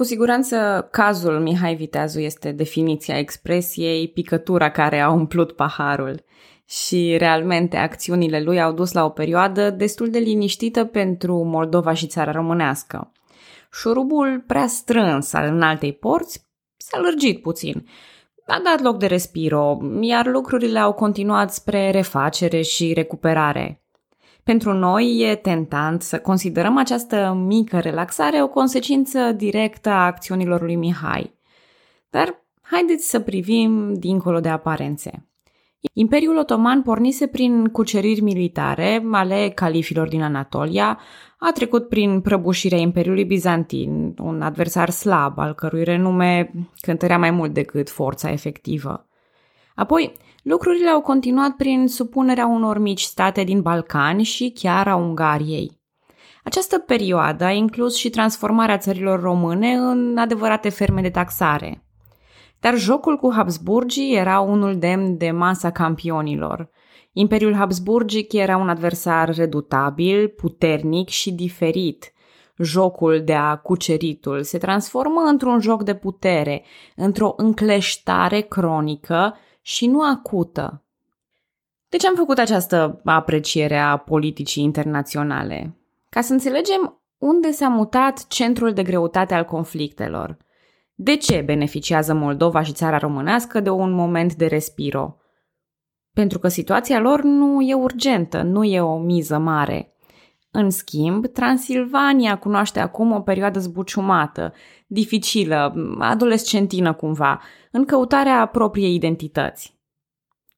Cu siguranță, cazul Mihai Viteazu este definiția expresiei picătura care a umplut paharul și realmente acțiunile lui au dus la o perioadă destul de liniștită pentru Moldova și țara românească. Șurubul prea strâns al înaltei porți s-a lărgit puțin. A dat loc de respiro, iar lucrurile au continuat spre refacere și recuperare. Pentru noi e tentant să considerăm această mică relaxare o consecință directă a acțiunilor lui Mihai. Dar haideți să privim dincolo de aparențe. Imperiul Otoman pornise prin cuceriri militare ale califilor din Anatolia, a trecut prin prăbușirea Imperiului Bizantin, un adversar slab, al cărui renume cântărea mai mult decât forța efectivă. Apoi, lucrurile au continuat prin supunerea unor mici state din Balcani și chiar a Ungariei. Această perioadă a inclus și transformarea țărilor române în adevărate ferme de taxare – dar jocul cu Habsburgii era unul demn de masa campionilor. Imperiul Habsburgic era un adversar redutabil, puternic și diferit. Jocul de a cuceritul se transformă într-un joc de putere, într-o încleștare cronică și nu acută. De ce am făcut această apreciere a politicii internaționale? Ca să înțelegem unde s-a mutat centrul de greutate al conflictelor – de ce beneficiază Moldova și țara românească de un moment de respiro? Pentru că situația lor nu e urgentă, nu e o miză mare. În schimb, Transilvania cunoaște acum o perioadă zbuciumată, dificilă, adolescentină cumva, în căutarea propriei identități.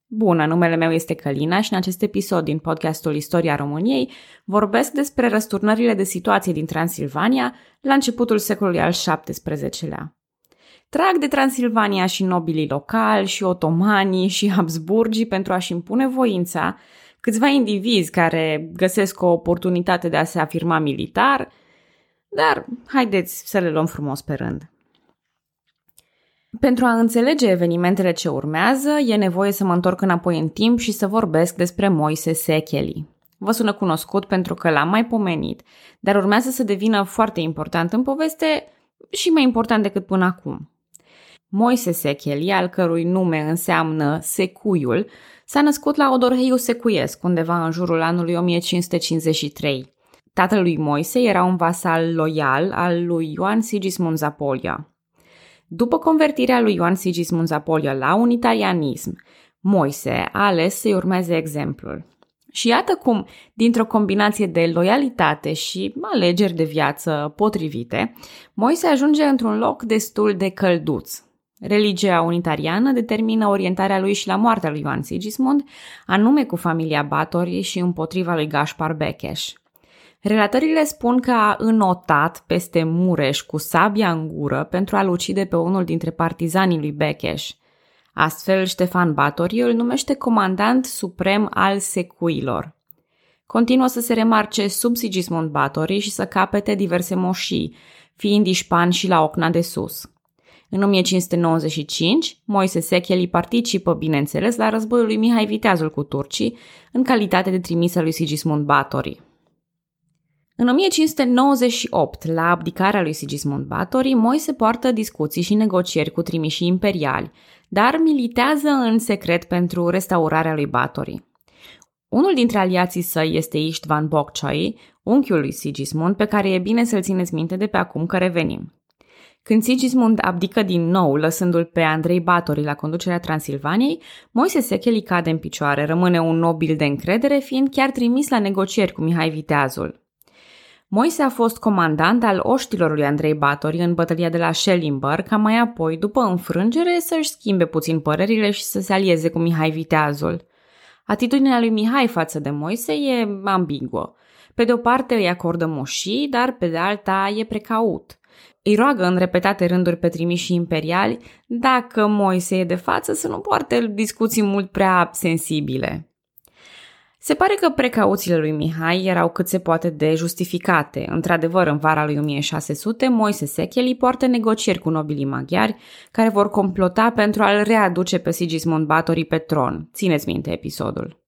Bună, numele meu este Călina și în acest episod din podcastul Istoria României vorbesc despre răsturnările de situație din Transilvania la începutul secolului al XVII-lea. Trag de Transilvania și nobilii locali, și otomanii, și Habsburgii pentru a-și impune voința, câțiva indivizi care găsesc o oportunitate de a se afirma militar, dar haideți să le luăm frumos pe rând. Pentru a înțelege evenimentele ce urmează, e nevoie să mă întorc înapoi în timp și să vorbesc despre Moise Secheli. Vă sună cunoscut pentru că l-am mai pomenit, dar urmează să devină foarte important în poveste și mai important decât până acum. Moise Secheli, al cărui nume înseamnă secuiul, s-a născut la Odorheiu Secuiesc, undeva în jurul anului 1553. Tatălui Moise era un vasal loial al lui Ioan Sigismund Zapolia. După convertirea lui Ioan Sigismund Zapolia la unitarianism, Moise a ales să-i urmeze exemplul. Și iată cum, dintr-o combinație de loialitate și alegeri de viață potrivite, Moise ajunge într-un loc destul de călduț, Religia unitariană determină orientarea lui și la moartea lui Ioan Sigismund, anume cu familia Batori și împotriva lui Gaspar Bekeș. Relatările spun că a înotat peste Mureș cu sabia în gură pentru a-l ucide pe unul dintre partizanii lui Bekeș. Astfel, Ștefan Batori îl numește comandant suprem al secuilor. Continuă să se remarce sub Sigismund Batori și să capete diverse moșii, fiind ișpan și la Ocna de Sus. În 1595, Moise Secheli participă, bineînțeles, la războiul lui Mihai Viteazul cu turcii, în calitate de trimis al lui Sigismund Batori. În 1598, la abdicarea lui Sigismund Batori, Moise poartă discuții și negocieri cu trimișii imperiali, dar militează în secret pentru restaurarea lui Batori. Unul dintre aliații săi este Istvan Bokchai, unchiul lui Sigismund, pe care e bine să-l țineți minte de pe acum că revenim. Când Sigismund abdică din nou, lăsându-l pe Andrei Batori la conducerea Transilvaniei, Moise Secheli cade în picioare, rămâne un nobil de încredere, fiind chiar trimis la negocieri cu Mihai Viteazul. Moise a fost comandant al oștilor lui Andrei Batori în bătălia de la Schellimber, ca mai apoi, după înfrângere, să-și schimbe puțin părerile și să se alieze cu Mihai Viteazul. Atitudinea lui Mihai față de Moise e ambiguă. Pe de o parte îi acordă moșii, dar pe de alta e precaut – îi roagă în repetate rânduri pe trimișii imperiali dacă Moise e de față să nu poarte discuții mult prea sensibile. Se pare că precauțiile lui Mihai erau cât se poate de justificate. Într-adevăr, în vara lui 1600, Moise Secheli poartă negocieri cu nobilii maghiari care vor complota pentru a-l readuce pe Sigismund Batorii pe tron. Țineți minte episodul.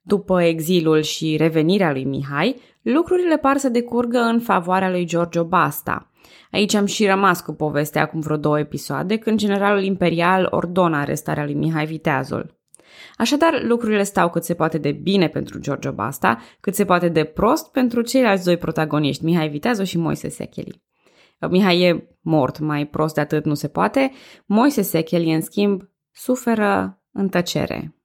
După exilul și revenirea lui Mihai, lucrurile par să decurgă în favoarea lui Giorgio Basta – Aici am și rămas cu povestea acum vreo două episoade, când generalul imperial ordona arestarea lui Mihai Viteazul. Așadar, lucrurile stau cât se poate de bine pentru Giorgio Basta, cât se poate de prost pentru ceilalți doi protagoniști, Mihai Viteazu și Moise Secheli. Mihai e mort, mai prost de atât nu se poate. Moise Secheli, în schimb, suferă în tăcere.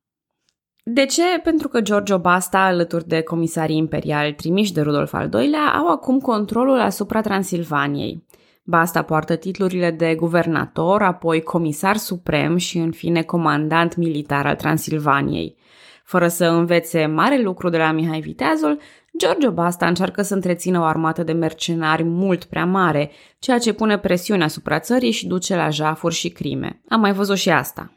De ce? Pentru că Giorgio Basta, alături de comisarii imperiali trimiși de Rudolf al II-lea, au acum controlul asupra Transilvaniei. Basta poartă titlurile de guvernator, apoi comisar suprem și, în fine, comandant militar al Transilvaniei. Fără să învețe mare lucru de la Mihai Viteazul, Giorgio Basta încearcă să întrețină o armată de mercenari mult prea mare, ceea ce pune presiune asupra țării și duce la jafuri și crime. Am mai văzut și asta.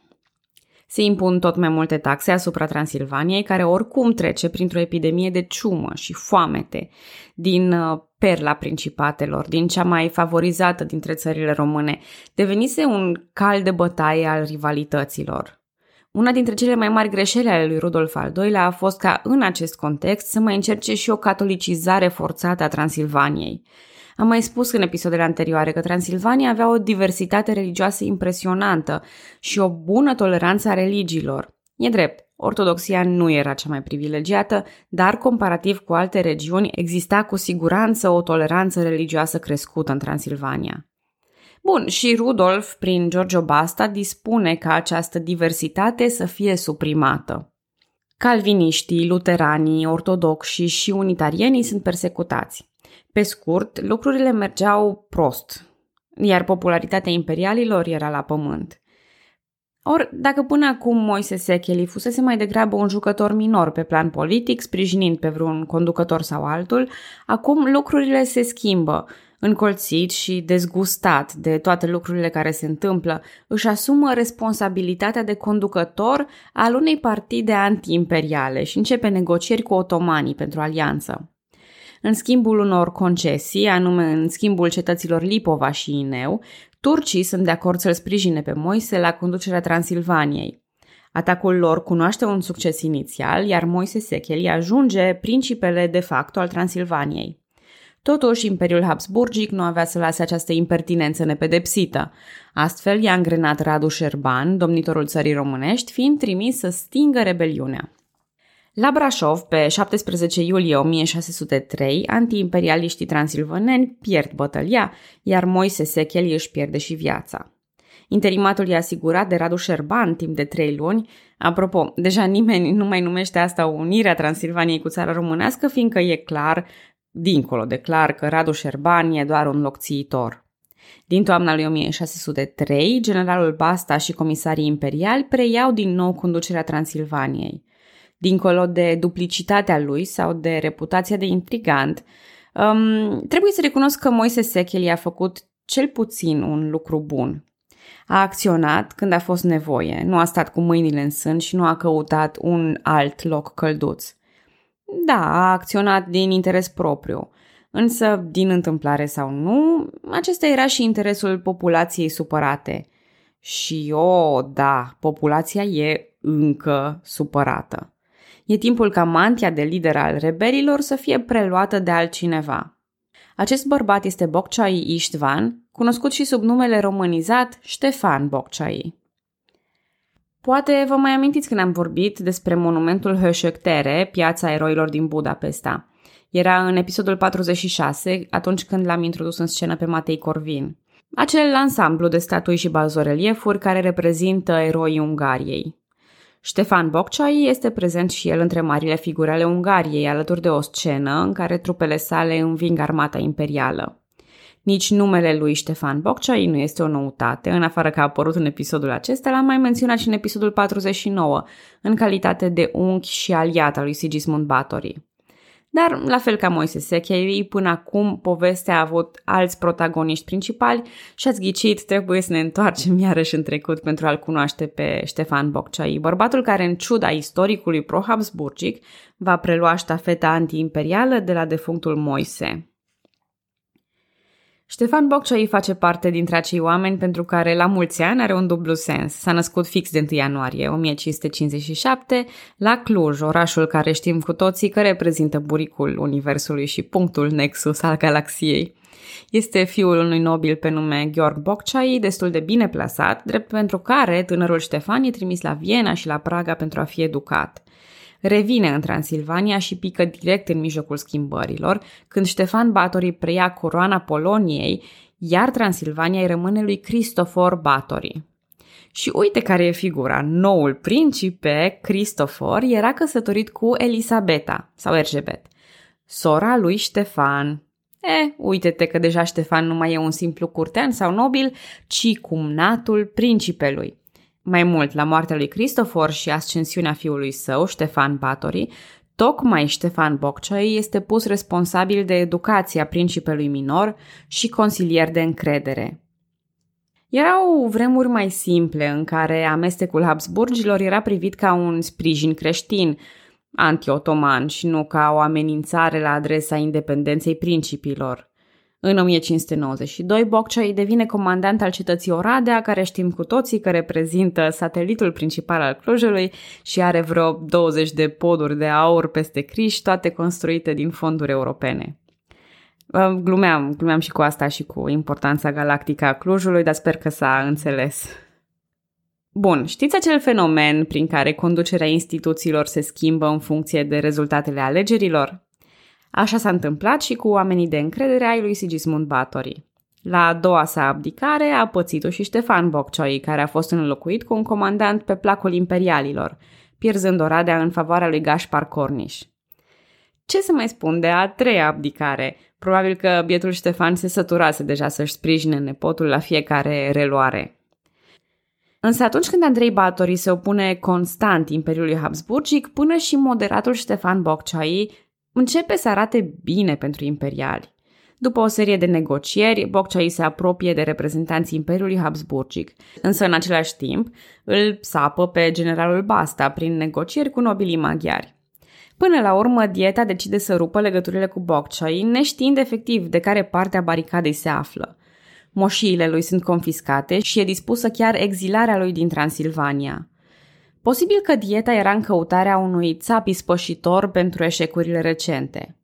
Se impun tot mai multe taxe asupra Transilvaniei, care oricum trece printr-o epidemie de ciumă și foamete din uh, perla principatelor, din cea mai favorizată dintre țările române, devenise un cal de bătaie al rivalităților. Una dintre cele mai mari greșeli ale lui Rudolf al II-lea a fost ca în acest context să mai încerce și o catolicizare forțată a Transilvaniei. Am mai spus în episoadele anterioare că Transilvania avea o diversitate religioasă impresionantă și o bună toleranță a religiilor. E drept, ortodoxia nu era cea mai privilegiată, dar comparativ cu alte regiuni exista cu siguranță o toleranță religioasă crescută în Transilvania. Bun, și Rudolf, prin Giorgio Basta, dispune ca această diversitate să fie suprimată. Calviniștii, luteranii, ortodoxi și unitarienii sunt persecutați. Pe scurt, lucrurile mergeau prost, iar popularitatea imperialilor era la pământ. Or, dacă până acum Moise Secheli fusese mai degrabă un jucător minor pe plan politic, sprijinind pe vreun conducător sau altul, acum lucrurile se schimbă. Încolțit și dezgustat de toate lucrurile care se întâmplă, își asumă responsabilitatea de conducător al unei partide anti-imperiale și începe negocieri cu otomanii pentru alianță în schimbul unor concesii, anume în schimbul cetăților Lipova și Ineu, turcii sunt de acord să-l sprijine pe Moise la conducerea Transilvaniei. Atacul lor cunoaște un succes inițial, iar Moise Secheli ajunge principele de facto al Transilvaniei. Totuși, Imperiul Habsburgic nu avea să lase această impertinență nepedepsită. Astfel, i-a îngrenat Radu Șerban, domnitorul țării românești, fiind trimis să stingă rebeliunea. La Brașov, pe 17 iulie 1603, antiimperialiștii transilvaneni pierd bătălia, iar Moise Secheli își pierde și viața. Interimatul i-a asigurat de Radu Șerban timp de trei luni. Apropo, deja nimeni nu mai numește asta unirea Transilvaniei cu țara românească, fiindcă e clar, dincolo de clar, că Radu Șerban e doar un locțiitor. Din toamna lui 1603, generalul Basta și comisarii imperiali preiau din nou conducerea Transilvaniei dincolo de duplicitatea lui sau de reputația de intrigant, um, trebuie să recunosc că Moise Secheli a făcut cel puțin un lucru bun. A acționat când a fost nevoie, nu a stat cu mâinile în sân și nu a căutat un alt loc călduț. Da, a acționat din interes propriu, însă, din întâmplare sau nu, acesta era și interesul populației supărate. Și, o, oh, da, populația e încă supărată. E timpul ca mantia de lider al rebelilor să fie preluată de altcineva. Acest bărbat este Bocciai Istvan, cunoscut și sub numele românizat Ștefan Bocciai. Poate vă mai amintiți când am vorbit despre monumentul Höșöktere, piața eroilor din Budapesta. Era în episodul 46, atunci când l-am introdus în scenă pe Matei Corvin. Acel ansamblu de statui și bazoreliefuri care reprezintă eroii Ungariei. Ștefan Bocciai este prezent și el între marile figuri ale Ungariei, alături de o scenă în care trupele sale înving armata imperială. Nici numele lui Ștefan Bocciai nu este o noutate, în afară că a apărut în episodul acesta, l-am mai menționat și în episodul 49, în calitate de unchi și aliat al lui Sigismund Batory. Dar, la fel ca Moise Secheri, până acum povestea a avut alți protagoniști principali și ați ghicit, trebuie să ne întoarcem iarăși în trecut pentru a-l cunoaște pe Ștefan Bocciai, bărbatul care, în ciuda istoricului pro-Habsburgic, va prelua ștafeta antiimperială de la defunctul Moise. Ștefan Bocciai face parte dintre acei oameni pentru care la mulți ani are un dublu sens. S-a născut fix de 1 ianuarie 1557 la Cluj, orașul care știm cu toții că reprezintă buricul Universului și punctul nexus al galaxiei. Este fiul unui nobil pe nume Georg Boccai, destul de bine plasat, drept pentru care tânărul Ștefan e trimis la Viena și la Praga pentru a fi educat. Revine în Transilvania și pică direct în mijlocul schimbărilor, când Ștefan Batory preia coroana Poloniei, iar Transilvania îi rămâne lui Cristofor Batory. Și uite care e figura. Noul principe, Cristofor, era căsătorit cu Elisabeta, sau Erzsébet, sora lui Ștefan. E, uite-te că deja Ștefan nu mai e un simplu curtean sau nobil, ci cumnatul principelui. Mai mult, la moartea lui Cristofor și ascensiunea fiului său, Ștefan Batory, tocmai Ștefan Boccioi este pus responsabil de educația principelui minor și consilier de încredere. Erau vremuri mai simple în care amestecul Habsburgilor era privit ca un sprijin creștin, anti-otoman și nu ca o amenințare la adresa independenței principilor. În 1592, Bocciai devine comandant al cetății Oradea, care știm cu toții că reprezintă satelitul principal al Clujului și are vreo 20 de poduri de aur peste Criș, toate construite din fonduri europene. Glumeam, glumeam și cu asta și cu importanța galactică a Clujului, dar sper că s-a înțeles. Bun, știți acel fenomen prin care conducerea instituțiilor se schimbă în funcție de rezultatele alegerilor? Așa s-a întâmplat și cu oamenii de încredere ai lui Sigismund Batory. La a doua sa abdicare a pățit-o și Ștefan Boccioi, care a fost înlocuit cu un comandant pe placul imperialilor, pierzând Oradea în favoarea lui Gaspar Corniș. Ce să mai spun de a treia abdicare? Probabil că bietul Ștefan se săturase deja să-și sprijine nepotul la fiecare reluare. Însă atunci când Andrei Batori se opune constant Imperiului Habsburgic, până și moderatul Ștefan Bocciai începe să arate bine pentru imperiali. După o serie de negocieri, Bocciai se apropie de reprezentanții Imperiului Habsburgic, însă în același timp îl sapă pe generalul Basta prin negocieri cu nobilii maghiari. Până la urmă, dieta decide să rupă legăturile cu Bocciai, neștiind efectiv de care parte a baricadei se află. Moșiile lui sunt confiscate și e dispusă chiar exilarea lui din Transilvania. Posibil că dieta era în căutarea unui țap ispășitor pentru eșecurile recente.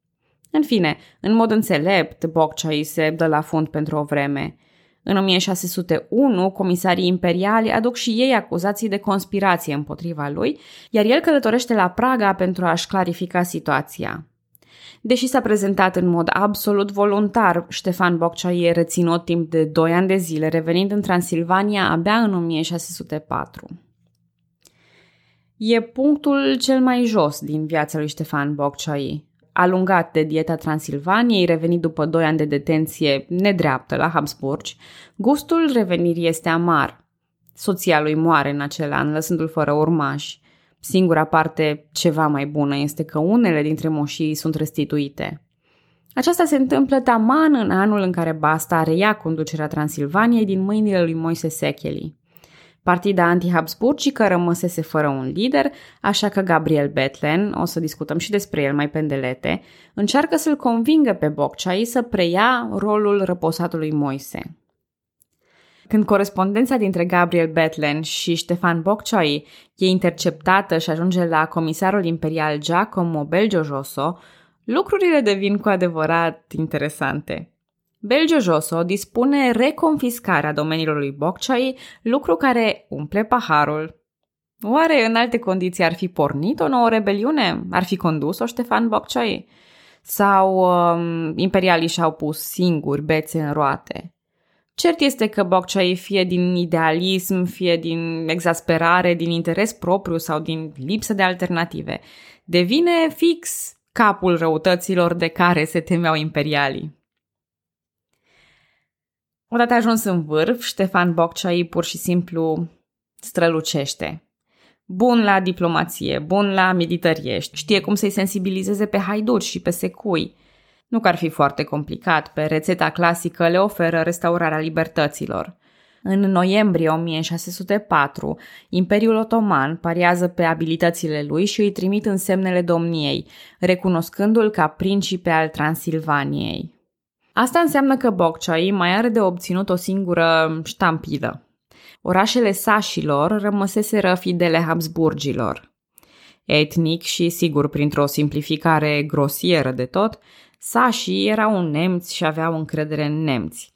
În fine, în mod înțelept, Bocciai se dă la fund pentru o vreme. În 1601, comisarii imperiali aduc și ei acuzații de conspirație împotriva lui, iar el călătorește la Praga pentru a-și clarifica situația. Deși s-a prezentat în mod absolut voluntar, Ștefan Bocciai e reținut timp de 2 ani de zile, revenind în Transilvania abia în 1604. E punctul cel mai jos din viața lui Ștefan Bocciai. Alungat de dieta Transilvaniei, revenit după 2 ani de detenție nedreaptă la Habsburgi, gustul revenirii este amar. Soția lui moare în acel an, lăsându-l fără urmași. Singura parte ceva mai bună este că unele dintre moșii sunt restituite. Aceasta se întâmplă taman în anul în care Basta reia conducerea Transilvaniei din mâinile lui Moise Secheli. Partida anti-Habsburgică rămăsese fără un lider, așa că Gabriel Betlen, o să discutăm și despre el mai pendelete, încearcă să-l convingă pe Bocciai să preia rolul răposatului Moise. Când corespondența dintre Gabriel Betlen și Ștefan Bocciai e interceptată și ajunge la comisarul imperial Giacomo Belgiojoso, lucrurile devin cu adevărat interesante. Belgiojoso dispune reconfiscarea domeniilor lui Bocciai, lucru care umple paharul. Oare în alte condiții ar fi pornit o nouă rebeliune? Ar fi condus-o Ștefan Bocciai? Sau um, imperialii și-au pus singuri bețe în roate? Cert este că Bocciai, fie din idealism, fie din exasperare, din interes propriu sau din lipsă de alternative, devine fix capul răutăților de care se temeau imperialii. Odată ajuns în vârf, Ștefan Bocciai pur și simplu strălucește. Bun la diplomație, bun la milităriești, știe cum să-i sensibilizeze pe haiduci și pe secui – nu că ar fi foarte complicat, pe rețeta clasică le oferă restaurarea libertăților. În noiembrie 1604, Imperiul Otoman pariază pe abilitățile lui și îi trimit în semnele domniei, recunoscându-l ca principe al Transilvaniei. Asta înseamnă că Bocciai mai are de obținut o singură ștampilă. Orașele sașilor rămăseseră fidele Habsburgilor. Etnic și, sigur, printr-o simplificare grosieră de tot, Sașii erau nemți și aveau încredere în nemți.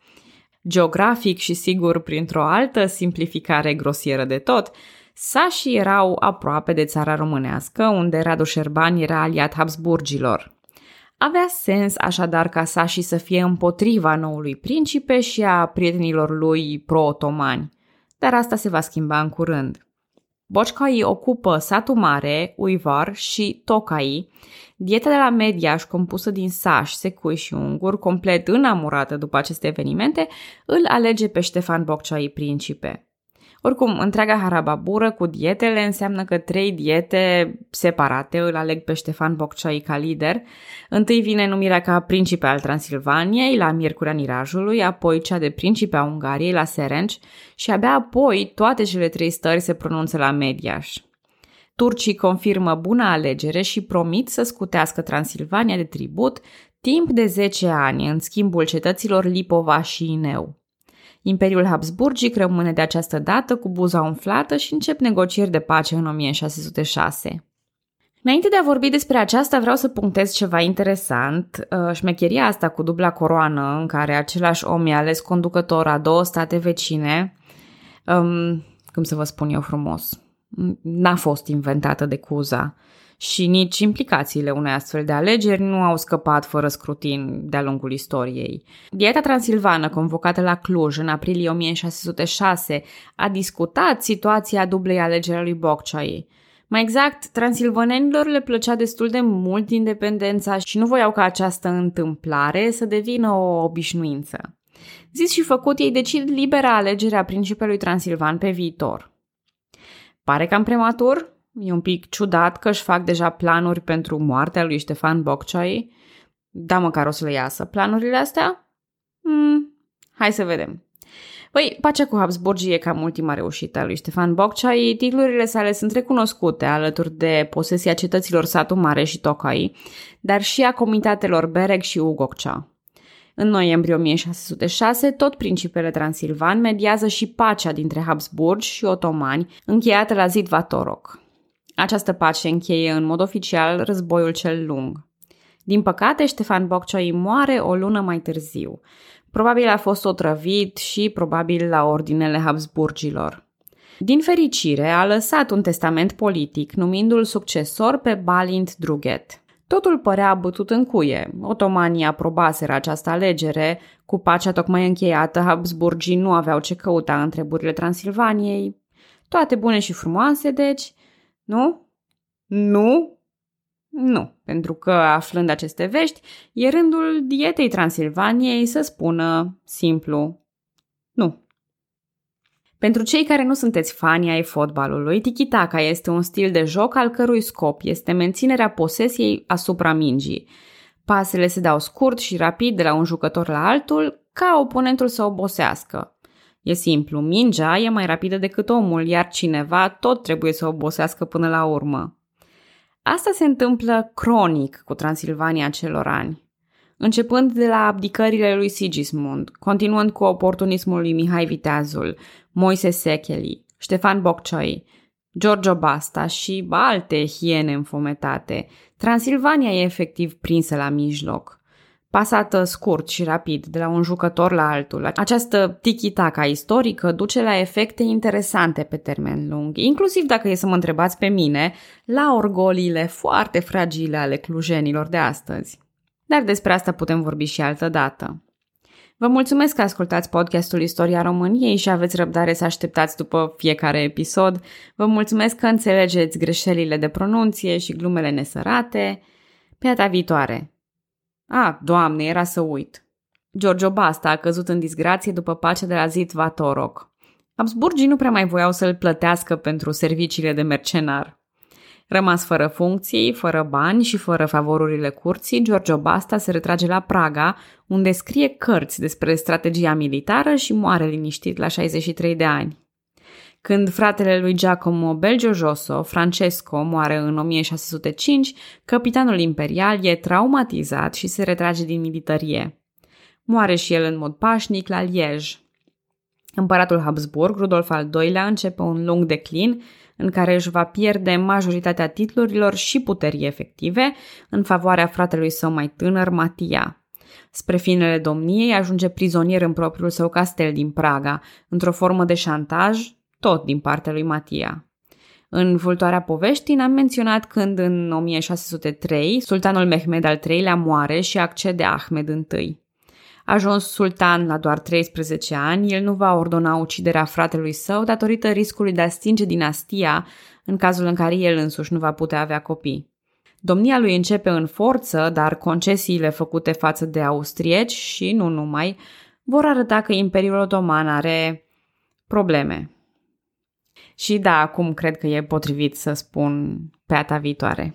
Geografic și sigur printr-o altă simplificare grosieră de tot, sașii erau aproape de țara românească, unde Radu Șerban era aliat Habsburgilor. Avea sens așadar ca sașii să fie împotriva noului principe și a prietenilor lui pro-otomani, dar asta se va schimba în curând. Boccaii ocupă satul mare, Uivar și Tocai, dieta de la Mediaș compusă din saș, secui și ungur, complet înamurată după aceste evenimente, îl alege pe Ștefan Bocciai principe. Oricum, întreaga harababură cu dietele înseamnă că trei diete separate îl aleg pe Ștefan Bocciai ca lider. Întâi vine numirea ca principe al Transilvaniei la Miercurea Nirajului, apoi cea de principe a Ungariei la Serenci și abia apoi toate cele trei stări se pronunță la Mediaș. Turcii confirmă buna alegere și promit să scutească Transilvania de tribut timp de 10 ani în schimbul cetăților Lipova și Ineu. Imperiul Habsburgic rămâne de această dată cu buza umflată și încep negocieri de pace în 1606. Înainte de a vorbi despre aceasta, vreau să punctez ceva interesant. Uh, șmecheria asta cu dubla coroană, în care același om e ales conducător a două state vecine, um, cum să vă spun eu frumos, n-a fost inventată de Cuza și nici implicațiile unei astfel de alegeri nu au scăpat fără scrutin de-a lungul istoriei. Dieta transilvană, convocată la Cluj în aprilie 1606, a discutat situația dublei alegeri a lui Bocciai. Mai exact, transilvanenilor le plăcea destul de mult independența și nu voiau ca această întâmplare să devină o obișnuință. Zis și făcut, ei decid libera alegerea principelui transilvan pe viitor. Pare cam prematur? E un pic ciudat că își fac deja planuri pentru moartea lui Ștefan Bocciai. Da, măcar o să le iasă planurile astea? Hmm, hai să vedem. Păi, pacea cu Habsburgii e cam ultima reușită a lui Ștefan Bocciai. Titlurile sale sunt recunoscute alături de posesia cetăților Satu Mare și Tocai, dar și a comitatelor Bereg și Ugocea. În noiembrie 1606, tot principele Transilvan mediază și pacea dintre Habsburgi și otomani, încheiată la Zid Vatorok. Această pace încheie în mod oficial războiul cel lung. Din păcate, Ștefan Boccioi moare o lună mai târziu. Probabil a fost otrăvit și probabil la ordinele Habsburgilor. Din fericire, a lăsat un testament politic, numindu-l succesor pe Balint Druget. Totul părea bătut în cuie. Otomanii aprobaseră această alegere. Cu pacea tocmai încheiată, Habsburgii nu aveau ce căuta în treburile Transilvaniei. Toate bune și frumoase, deci, nu? Nu? Nu, pentru că aflând aceste vești, e rândul dietei Transilvaniei să spună simplu nu. Pentru cei care nu sunteți fani ai fotbalului, tiki-taka este un stil de joc al cărui scop este menținerea posesiei asupra mingii. Pasele se dau scurt și rapid de la un jucător la altul, ca oponentul să obosească. E simplu, mingea e mai rapidă decât omul, iar cineva tot trebuie să obosească până la urmă. Asta se întâmplă cronic cu Transilvania celor ani. Începând de la abdicările lui Sigismund, continuând cu oportunismul lui Mihai Viteazul, Moise Secheli, Ștefan Boccioi, Giorgio Basta și alte hiene înfometate, Transilvania e efectiv prinsă la mijloc pasată scurt și rapid de la un jucător la altul. Această tiki-taka istorică duce la efecte interesante pe termen lung, inclusiv dacă e să mă întrebați pe mine, la orgoliile foarte fragile ale clujenilor de astăzi. Dar despre asta putem vorbi și altă dată. Vă mulțumesc că ascultați podcastul Istoria României și aveți răbdare să așteptați după fiecare episod. Vă mulțumesc că înțelegeți greșelile de pronunție și glumele nesărate. Pe data viitoare! Ah, doamne, era să uit. Giorgio Basta a căzut în disgrație după pacea de la Zid Vatorok. Habsburgii nu prea mai voiau să-l plătească pentru serviciile de mercenar. Rămas fără funcții, fără bani și fără favorurile curții, Giorgio Basta se retrage la Praga, unde scrie cărți despre strategia militară și moare liniștit la 63 de ani. Când fratele lui Giacomo Belgiojoso, Francesco, moare în 1605, capitanul imperial e traumatizat și se retrage din militarie. Moare și el în mod pașnic la Liege. Împăratul Habsburg, Rudolf al II-lea, începe un lung declin, în care își va pierde majoritatea titlurilor și puterii efective în favoarea fratelui său mai tânăr, Matia. Spre finele domniei ajunge prizonier în propriul său castel din Praga, într-o formă de șantaj, tot din partea lui Matia. În vultoarea poveștii am menționat când în 1603 sultanul Mehmed al III-lea moare și accede Ahmed I. Ajuns sultan la doar 13 ani, el nu va ordona uciderea fratelui său datorită riscului de a stinge dinastia în cazul în care el însuși nu va putea avea copii. Domnia lui începe în forță, dar concesiile făcute față de austrieci și nu numai vor arăta că Imperiul Otoman are probleme. Și da, acum cred că e potrivit să spun pe ata viitoare.